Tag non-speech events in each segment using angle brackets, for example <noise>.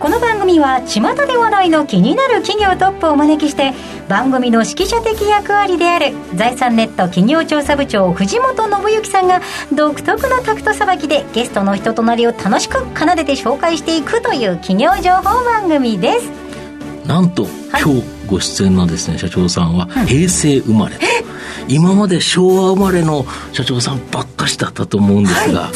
この番組は巷で話題の気になる企業トップをお招きして番組の指揮者的役割である財産ネット企業調査部長藤本信之さんが独特のタクトさばきでゲストの人となりを楽しく奏でて紹介していくという企業情報番組です。なんと、はい、今日ご出演のですね社長さんは平成生まれ、うん今まで昭和生まれの社長さんばっかしだったと思うんですが、はい、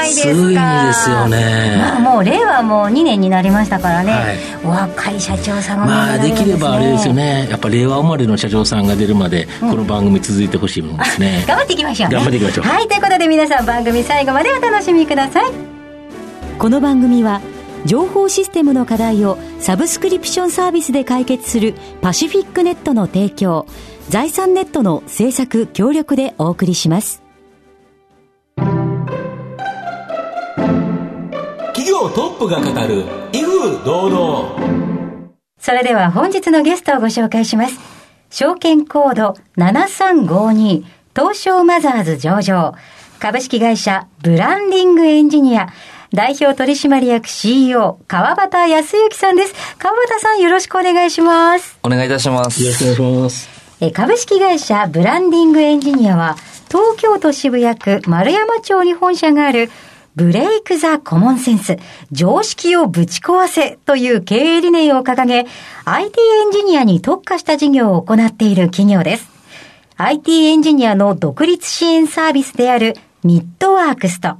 ないですかついにですよね、まあ、もう令和も2年になりましたからね、はい、お若い社長さんが、ね、まあできればあれですよね。やっぱ令和生まれの社長さんが出るまでこの番組続いてほしいもんですね、うん、頑張っていきましょう、ね、頑張っていきましょう。はいということで皆さん番組最後までお楽しみください。この番組は情報システムの課題をサブスクリプションサービスで解決するパシフィックネットの提供財産ネットの制作協力でお送りします。業トップが語る威風堂々。それでは本日のゲストをご紹介します。証券コード7352東証マザーズ上場株式会社ブランディングエンジニア代表取締役 CEO 川端康之さんです。川端さんよろしくお願いします。お願いいたします。よろしくお願いします。株式会社ブランディングエンジニアは、東京都渋谷区丸山町に本社がある、ブレイクザコモンセンス、常識をぶち壊せという経営理念を掲げ、IT エンジニアに特化した事業を行っている企業です。IT エンジニアの独立支援サービスであるミッドワークスと、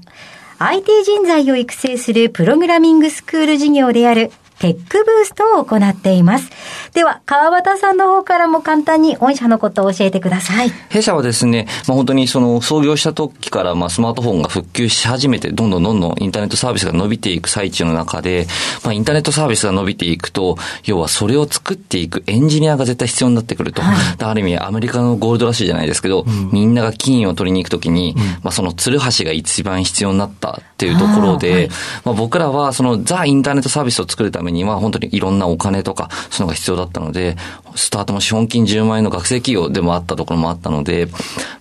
IT 人材を育成するプログラミングスクール事業であるテックブーストを行っています。では、川端さんの方からも簡単に御社のことを教えてください。弊社はですね、まあ、本当にその創業した時からまあスマートフォンが復旧し始めて、どんどんどんどんインターネットサービスが伸びていく最中の中で、まあ、インターネットサービスが伸びていくと、要はそれを作っていくエンジニアが絶対必要になってくると。はい、ある意味、アメリカのゴールドラッシュじゃないですけど、うん、みんなが金を取りに行くときに、うん、まあ、そのツルハシが一番必要になったっていうところで、はい、まあ、僕らはそのザ・インターネットサービスを作るためには、本当にいろんなお金とか、そういうのが必要だったので、スタートも資本金10万円の学生企業でもあったところもあったので、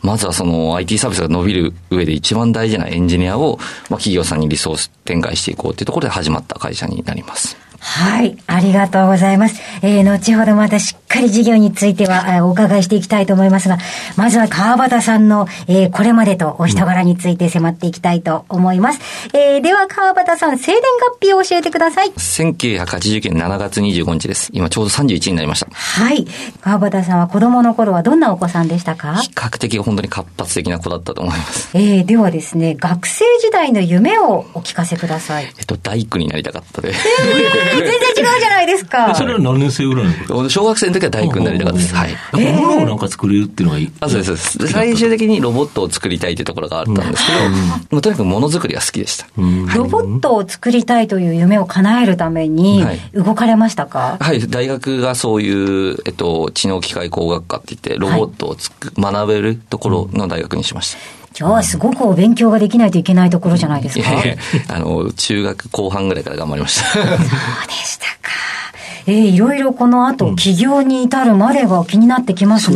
まずはその IT サービスが伸びる上で一番大事なエンジニアを、まあ、企業さんにリソース展開していこうというところで始まった会社になります。はい、ありがとうございます。えー、後ほどまたしっかり事業についてはお伺いしていきたいと思いますが、まずは川端さんの、えー、これまでとお人柄について迫っていきたいと思います。うん、えー、では川端さん、生年月日を教えてください。1989年7月25日です。今ちょうど31になりました。はい。川端さんは子供の頃はどんなお子さんでしたか？比較的本当に活発的な子だったと思います。えー、ではですね、学生時代の夢をお聞かせください。えっと、大工になりたかったで。えー全然違うじゃないですか。それは何年生ぐらいの小学生の時は大工になりたかったです。はい。物をなんか作れるっていうのがいい。あ、そうです。最終的にロボットを作りたいというところがあったんですけど、もうとにかくものづくりが好きでした。ロボットを作りたいという夢を叶えるために、動かれましたか、はい、大学がそういう、えっと、知能機械工学科って言って、ロボットをつく、学べるところの大学にしました。じゃあ、すごくお勉強ができないといけないところじゃないですか？あの、中学後半ぐらいから頑張りました。そうでしたか。えー、いろいろこの後、起業に至るまでが気になってきますね。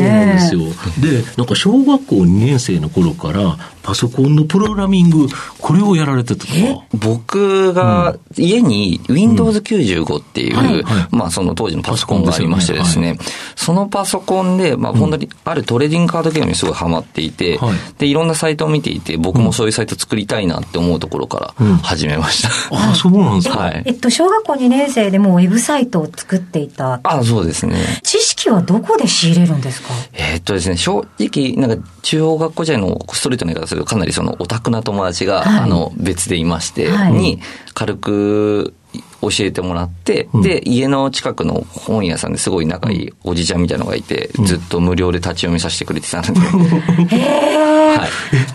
そうなんですよ。で、なんか小学校2年生の頃から、パソコンのプログラミング、これをやられてたとか。僕が家に Windows95 っていう、まあその当時のパソコンがありましてですね、そのパソコンで、まあ本当にあるトレーディングカードゲームにすごいハマっていて、で、いろんなサイトを見ていて、僕もそういうサイト作りたいなって思うところから始めました。ああ、そうなんですか？はい。えっと、小学校2年生でもウェブサイトを作っていた。あそうですね。知識はどこで仕入れるんですか？えっとですね、正直、なんか中央学校時代のストレートの言い方するとかなりそのオタクな友達が、はい、あの別でいまして、はい、に軽く教えてもらって、うん、で、家の近くの本屋さんですごい仲いいおじちゃんみたいなのがいて、うん、ずっと無料で立ち読みさせてくれてたので。へ <laughs> はい。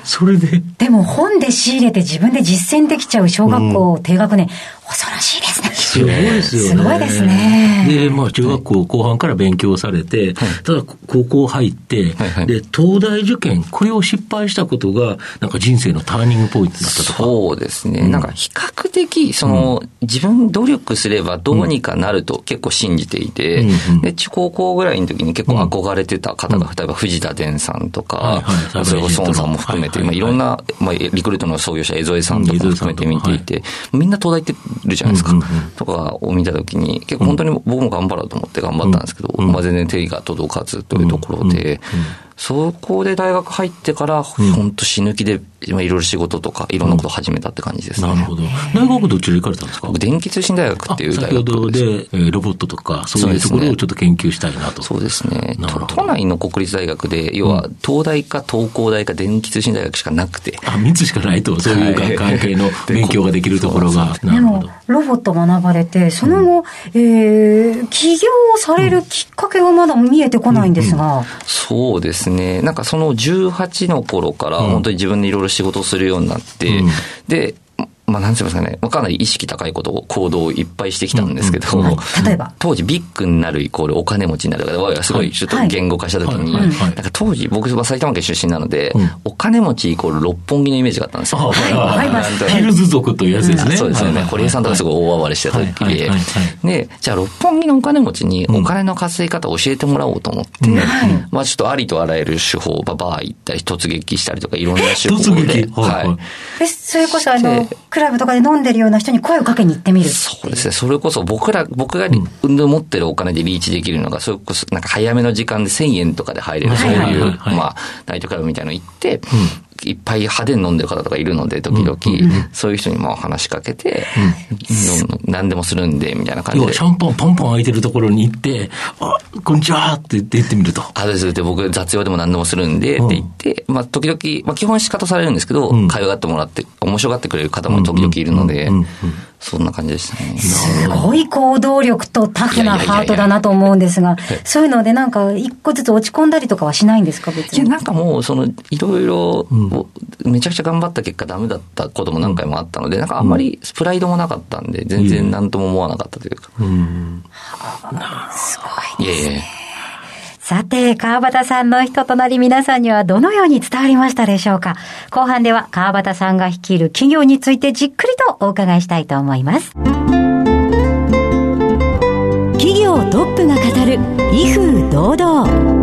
それで？でも本で仕入れて自分で実践できちゃう小学校低学年、恐ろしいですね。すごいですよね。すごいですね。で、まあ、中学校後半から勉強されて、ただ、高校入って、はいはいで、東大受験、これを失敗したことが、なんか人生のターニングポイントだったとか。そうですね。なんか比較的、その、自分努力すればどうにかなると結構信じていて、うんうん。で、中高校ぐらいの時に結構憧れてた方が、例えば藤田伝さんとはいかはい、それこそ孫さんも含めて、はいはいまあいろんな、まあリクルートの創業者江添さんとかも含めて見ていて、みんな東大行ってるじゃないですか。うんうんうん。とかを見た時に、結構本当に僕も頑張ろうと思って頑張ったんですけど、まあ全然手が届かずというところで、そこで大学入ってから、本当死ぬ気で、まあいろいろ仕事とか、いろんなことを始めたって感じですね。なるほど。大学どちら行かれたんですか？僕、電気通信大学っていう大先ほど学で。で、えーロボットとか、そういうところをちょっと研究したいなと。そうですね。都都内の国立大学で、要は、東大か東工大か電気通信大学しかなくて。あ、3つしかないと、そういうはい関係の <laughs> 勉強ができるところが。なでもるほど。、ロボット学ばれて、その後、えー、起業されるきっかけがまだ見えてこないんですが、そうですね。なんかその18の頃から、うん。本当に自分でいろいろ仕事をするようになって、うん。で、まあ、なんて言いますかね、まあかなり意識高いことを、行動をいっぱいしてきたんですけど、うんうん。はい。例えば？当時ビッグになるイコールお金持ちになるから、我々はすごいちょっと言語化した時に、はい。はい。はい。なんか当時僕は埼玉県出身なので、うんお金持ちイコール六本木のイメージがあったんですよ。あはい。わかりますなんとヒルズ族というやつですね。そうですよね。はい。堀江さんとかすごい大暴れしてた時ではい。はい。はい。はい。で、じゃあ六本木のお金持ちにお金の稼ぎ方を教えてもらおうと思って、まあちょっとありとあらゆる手法、まあバー行ったり、突撃したりとかいろんな手法突で、撃はい。はい。えそれこそあので、クラブとかで飲んでるような人に声をかけに行ってみる。そうですね。それこそ僕ら、僕が持ってるお金でリーチできるのが、それこそなんか早めの時間で1000円とかで入れる、そうはいうまあ、ナイトクラブみたいなの行って、いっぱい派手に飲んでる方とかいるので、時々、そういう人にまあ話しかけて、どん。何でもするんで、みたいな感じで。シ。ャンパンポンポン開いてるところに行って、あ、こんにちはって言って言ってみると。あ、です。で、僕雑用でも何でもするんで、って言って、まあ、時々、まあ、基本仕方されるんですけど、ん。会話がってもらって、面白がってくれる方も時々いるのでそんな感じでしたね。すごい行動力とタフなハートだなと思うんですが、そういうのでなんか一個ずつ落ち込んだりとかはしないんですか、別いや、に。なんかもう、その、いろいろ、めちゃくちゃ頑張った結果ダメだったことも何回もあったので、なんかあんまりプライドもなかったんで、全然何とも思わなかったというか。うんすごい。いえいえ。さて、川端さんの人となり皆さんにはどのように伝わりましたでしょうか？後半では川端さんが率いる企業についてじっくりとお伺いしたいと思います。企業トップが語る威風堂々。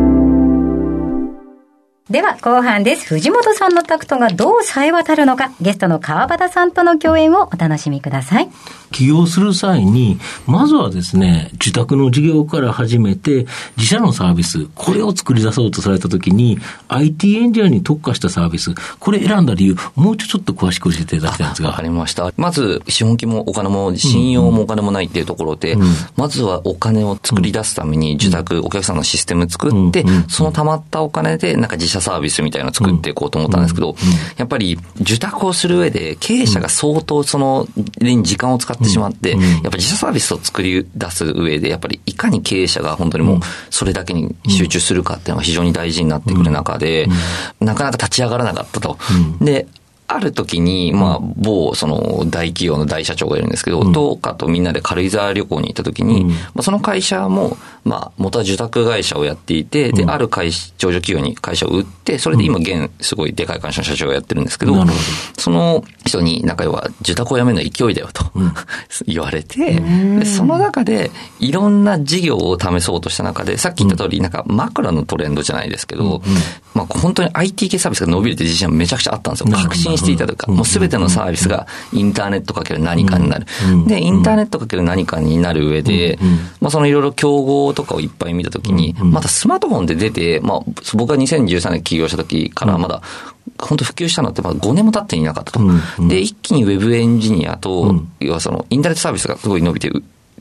では後半です。藤本さんのタクトがどう冴え渡るのか、ゲストの川端さんとの共演をお楽しみください。起業する際に、まずはですね、自宅の事業から始めて、自社のサービス、これを作り出そうとされたときに、IT エンジニアに特化したサービス、これ選んだ理由、もうちょっと詳しく教えていただきたいんですわかが。りました。まず、資本金もお金も、信用もお金もないっていうところで、まずはお金を作り出すために、受託、お客さんのシステム作ってうんうん、その溜まったお金で、なんか自社サービスみたいなのを作っていこうと思ったんですけど、やっぱり、受託をする上で、経営者が相当その、に時間を使ってしまって、やっぱ自社サービスを作り出す上で、やっぱりいかに経営者が本当にもう、それだけに集中するかっていうのが非常に大事になってくる中で、なかなか立ち上がらなかったと。で、ある時に、まあ、某、その、大企業の大社長がいるんですけど、どうかとみんなで軽井沢旅行に行った時に、まあ、その会社も、まあ、元は受託会社をやっていて、で、ある会社、上場企業に会社を売って、それで今、現、すごいでかい会社の社長をやってるんですけどその人に、なんか要は、受託を辞めるのは勢いだよと、<laughs> 言われて、でその中で、いろんな事業を試そうとした中で、さっき言った通り、なんか、枕のトレンドじゃないですけど、まあ、本当に IT 系サービスが伸びるって自信はめちゃくちゃあったんですよ。確信していたとか、もうすべてのサービスがインターネットかける何かになる。うん。で、インターネットかける何かになる上で、まあそのいろいろ競合とかをいっぱい見たときに、またスマートフォンで出て、まあ僕が2013年起業した時からまだ、本当普及したのってまだ5年も経っていなかったと。で、一気にウェブエンジニアと、要はそのインターネットサービスがすごい伸びて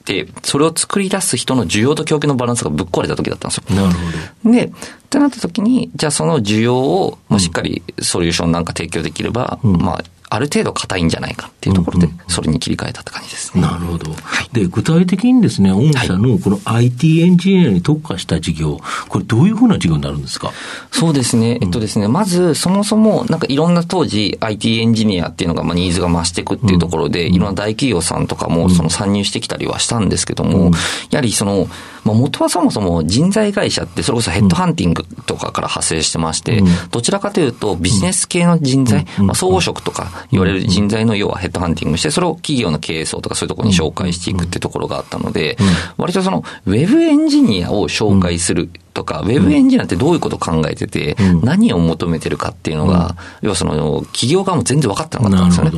で、それを作り出す人の需要と供給のバランスがぶっ壊れた時だったんですよ。なるほで、ってなった時に、じゃあその需要をもうしっかりソリューションなんか提供できれば、まあ、ある程度硬いんじゃないかっていうところで、それに切り替えたって感じですね。なるほど。で、具体的にですね、御社のこの IT エンジニアに特化した事業、これどういうふうな事業になるんですか？そうですね。えっとですね、まず、そもそも、なんかいろんな当時、IT エンジニアっていうのが、まあ、ニーズが増していくっていうところで、いろんな大企業さんとかも、その参入してきたりはしたんですけども、やはりその、まあ、元はそもそも人材会社って、それこそヘッドハンティングとかから派生してまして、どちらかというと、ビジネス系の人材、まあ、総合職とか言われる人材の要はヘッドハンティングして、それを企業の経営層とかそういうところに紹介していくっていうところがあったので、割とその、ウェブエンジニアを紹介するとか、ウェブエンジニアってどういうことを考えてて、何を求めてるかっていうのが、要はその、企業側も全然分かってなかったんですよね。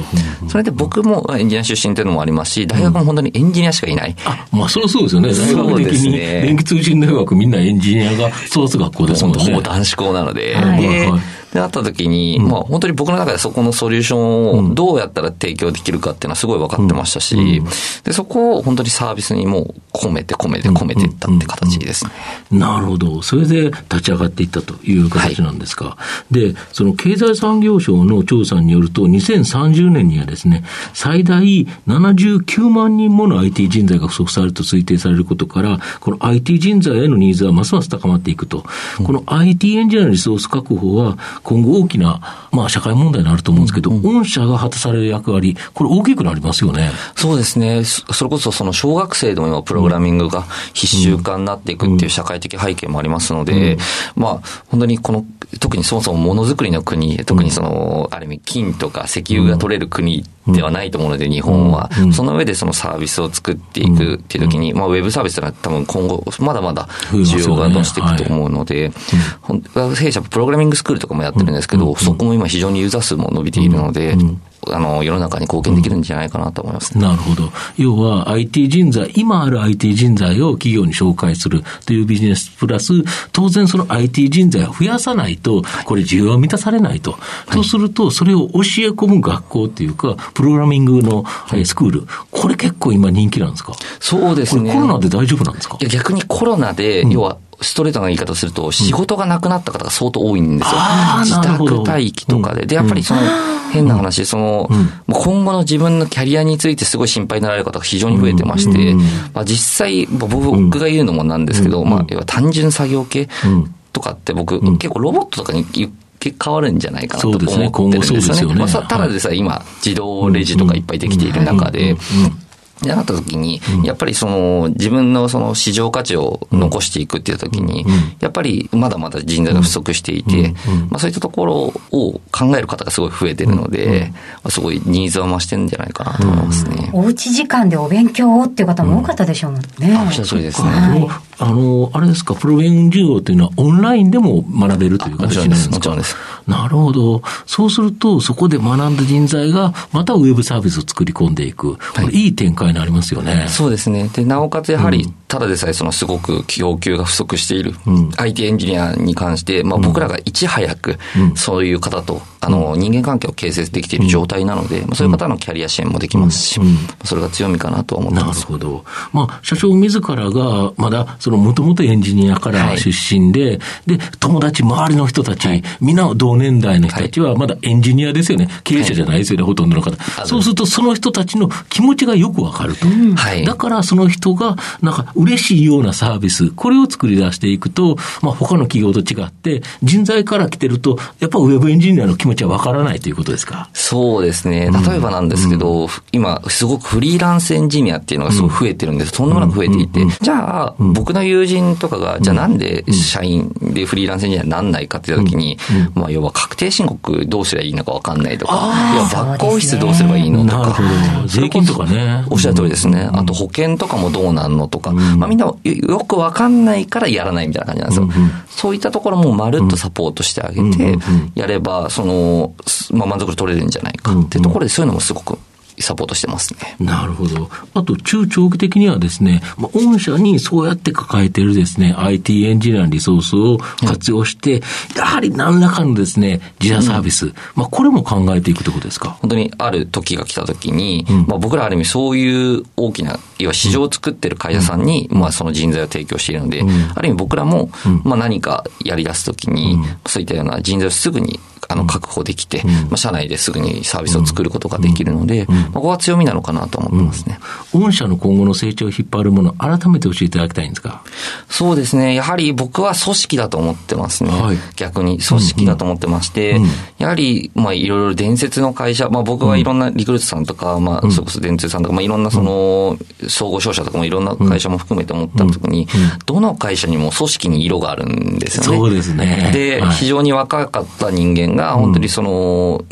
それで僕もエンジニア出身っていうのもありますし、大学も本当にエンジニアしかいない。あ、まあそれはそうですよね。大学的に電気通信大学みんなエンジニアが育つ学校ですもんね。ほぼ男子校なので。で、で、あった時に、まあ本当に僕の中でそこのソリューションをどうやったら提供できるかっていうのはすごい分かってましたし、で、そこを本当にサービスにもう込めて込めて込めていったって形ですね。なるほど。それで立ち上がっていったという形なんですか。はい、で、その経済産業省の調査によると、2030年にはですね、最大79万人もの IT 人材が不足されると推定されることから、この IT 人材へのニーズはますます高まっていくと。この IT エンジニアのリソース確保は、今後大きな、まあ、社会問題になると思うんですけど、うんうん、御社が果たされる役割、これ大きくなりますよね。そうですね。それこそその小学生でも今プログラミングが必修化になっていくっていう社会的背景もありますので、うん、まあ、本当にこの、特にそもそもものづくりの国、特にその、ある意味金とか石油が取れる国ではないと思うので、日本は。その上でそのサービスを作っていくっていう時に、まあ、ウェブサービスは多分今後、まだまだ需要が増していくと思うので、弊社プログラミングスクールとかもやってるんですけど、そこも今非常にユーザー数も伸びているので、あの、世の中に貢献できるんじゃないかなと思います、ねうん、なるほど。要は IT 人材、今ある IT 人材を企業に紹介するというビジネスプラス、当然その IT 人材を増やさないと、これ需要は満たされないと。はい、そうすると、それを教え込む学校っていうか、プログラミングのスクール、これ結構今人気なんですか？そうですね。コロナで大丈夫なんですか？いや逆にコロナで、要はストレートな言い方すると、仕事がなくなった方が相当多いんですよ。うん、自宅待機とかで。で、やっぱりその、変な話、その、今後の自分のキャリアについてすごい心配になられる方が非常に増えてまして、まあ実際、僕が言うのもなんですけど、まあ、要は単純作業系とかって僕、結構ロボットとかに変わるんじゃないかなと思ってるんですよね。まあ、ただでさえ今、自動レジとかいっぱいできている中で、でなった時に、やっぱりその自分のその市場価値を残していくっていう時に、やっぱりまだまだ人材が不足していて、まあそういったところを考える方がすごい増えてるので、すごいニーズは増してるんじゃないかなと思いますね。おうち時間でお勉強っていう方も多かったでしょうね。おっしゃる通りですね。あの、あれですか、プログラミング授業というのはオンラインでも学べるという形なんですか？もちろんです。なるほど。そうすると、そこで学んだ人材が、またウェブサービスを作り込んでいく。はい、いい展開になりますよね。そうですね。で、なおかつやはり、ただでさえそのすごく供給が不足している、うん、IT エンジニアに関して、まあ僕らがいち早く、そういう方と、あの、人間関係を形成できている状態なので、まあ、そういう方のキャリア支援もできますし、それが強みかなと思ってます。なるほど。まあ、社長自らが、まだ、その、もともとエンジニアから出身で、はい、で、友達、周りの人たち、はい、皆同年代の人たちは、まだエンジニアですよね。経営者じゃないですよね、ほとんどの方。そうすると、その人たちの気持ちがよくわかると。はい、だから、その人が、なんか、嬉しいようなサービス、これを作り出していくと、まあ、他の企業と違って、人材から来てると、やっぱウェブエンジニアの気持ちはわからないということですか？そうですね。例えばなんですけど、うん、今、すごくフリーランスエンジニアっていうのがすごく増えてるんです。とんでもなく増えていて。じゃあ、僕の友人とかが、じゃあなんで社員でフリーランスエンジニアになんないかっていう時に、まあ、要は確定申告どうすればいいのかわかんないとか、要はバックオフィスどうすればいいのとか、税金とかね。おっしゃる通りですね。あと保険とかもどうなんのとか、まあみんなよくわかんないからやらないみたいな感じなんですよ。そういったところもまるっとサポートしてあげて、やれば、その、まあ満足度取れるんじゃないかっていうところで、そういうのもすごくサポートしてますね。なるほど。あと、中長期的にはですね、まあ、御社にそうやって抱えているですね、IT エンジニアのリソースを活用して、やはり何らかのですね、自社サービス、うん、まあ、これも考えていくということですか？本当にある時が来た時に、うん、まあ、僕らある意味そういう大きな、要は市場を作ってる会社さんに、まあ、その人材を提供しているので、ある意味僕らも、まあ、何かやり出す時に、そういったような人材をすぐにあの、確保できて、まあ、社内ですぐにサービスを作ることができるので、まあ、ここが強みなのかなと思ってますね。御社の今後の成長を引っ張るもの、改めて教えていただきたいんですか？そうですね。やはり僕は組織だと思ってますね。はい、逆に組織だと思ってまして、やはり、まあ、いろいろ伝説の会社、まあ、僕はいろんなリクルートさんとか、まあ、それこそ電通さんとか、まあ、いろんなその、総合商社とかもいろんな会社も含めて思った時に、どの会社にも組織に色があるんですよね。そうですね。で、非常に若かった人間が、本当にその、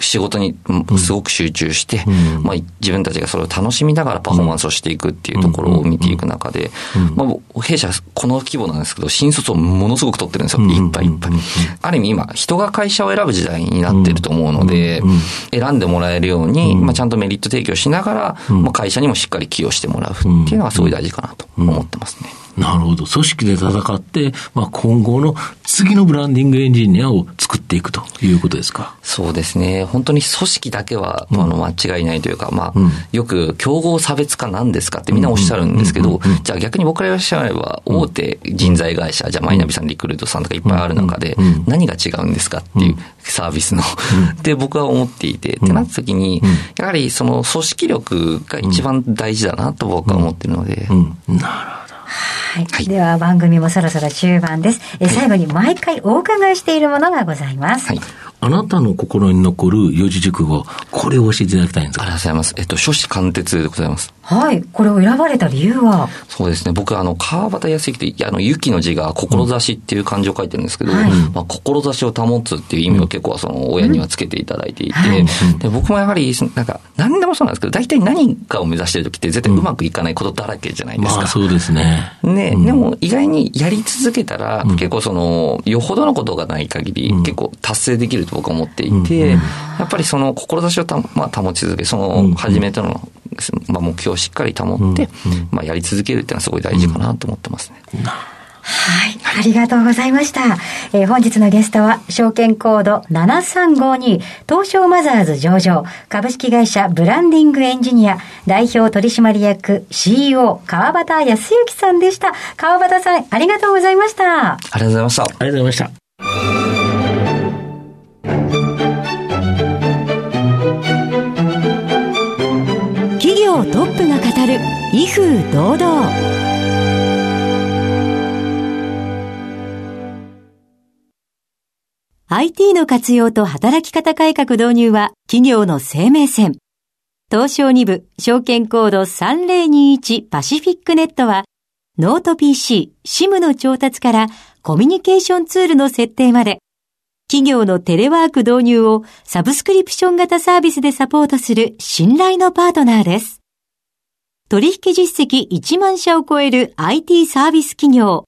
仕事にすごく集中して、まあ、自分たちがそれを楽しみながらパフォーマンスをしていくっていうところを見ていく中で、まあ、弊社この規模なんですけど、新卒をものすごく取ってるんですよ。いっぱいいっぱい。ある意味今、人が会社を選ぶ時代になってると思うので、選んでもらえるように、まあ、ちゃんとメリット提供しながら、まあ、会社にもしっかり寄与してもらうっていうのがすごい大事かなと思ってますね。なるほど。組織で戦って、まあ、今後の次のブランディングエンジニアを作っていくということですか。そうですね。本当に組織だけは、あの、間違いないというか、まあ、うん、よく競合差別化なんですかってみんなおっしゃるんですけど、じゃあ逆に僕から言わ。せれば、大手人材会社、じゃあマイナビさん、リクルートさんとかいっぱいある中で、何が違うんですかっていうサービスの。<laughs> で、僕は思っていて、ってなった時に、やはりその組織力が一番大事だなと僕は思ってるので。なるほど。はい。では番組もそろそろ終盤です。え、最後に毎回お伺いしているものがございます。はい。あなたの心に残る四字熟語、これを教えていただきたいんですありがとうございます。えっと、書士貫徹でございます。はい。これを選ばれた理由は？そうですね。僕、あの、川端康之って、あの、雪の字が志っていう漢字を書いてるんですけど、うん、まあ、志を保つっていう意味を結構、その、親にはつけていただいていて、うん、で僕もやはり、なんか、何でもそうなんですけど、大体何かを目指してる時って絶対うまくいかないことだらけじゃないですか。まあ、そうですね。ね、でも意外にやり続けたら、結構その、よほどのことがない限り、結構達成できると僕は思っていて、で、やっぱりその志をた、まあ、保ち続け、その初めての、まあ、目標をしっかり保って、まあ、やり続けるっていうのはすごい大事かなと思ってますね。はい。ありがとうございました。えー、本日のゲストは、証券コード7352、東証マザーズ上場、株式会社ブランディングエンジニア、代表取締役 CEO、川端康之さんでした。川端さん、ありがとうございました。ありがとうございました。ありがとうございました。企業トップが語る威風堂々？IT の活用と働き方改革導入は企業の生命線。東証2部証券コード3021パシフィックネットはノート PC、SIM の調達からコミュニケーションツールの設定まで企業のテレワーク導入をサブスクリプション型サービスでサポートする信頼のパートナーです。取引実績1万社を超える IT サービス企業。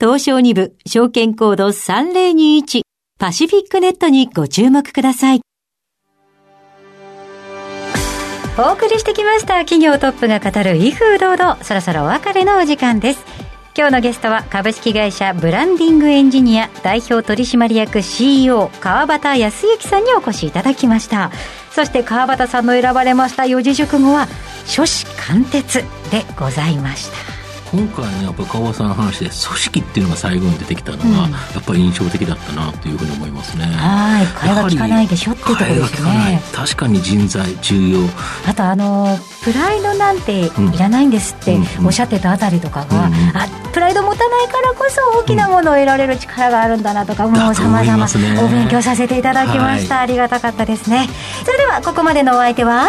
東証2部証券コード3021パシフィックネットにご注目ください。お送りしてきました企業トップが語る威風堂々そろそろお別れのお時間です今日のゲストは株式会社ブランディングエンジニア代表取締役 CEO 川端康之さんにお越しいただきました。そして川端さんの選ばれました四字熟語は書士貫徹でございました。今回ねやっぱり川さんの話で組織っていうのが最後に出てきたのが、うん、やっぱり印象的だったなというふうに思いますね。はい替えが利かないでしょっていうところですね。確かに人材重要。あとあのプライドなんていらないんですっておっしゃってたあたりとかが、うんうん、あプライド持たないからこそ大きなものを得られる力があるんだなとか、もうさまざまお勉強させていただきました、はい、ありがたかったですね。それではここまでのお相手は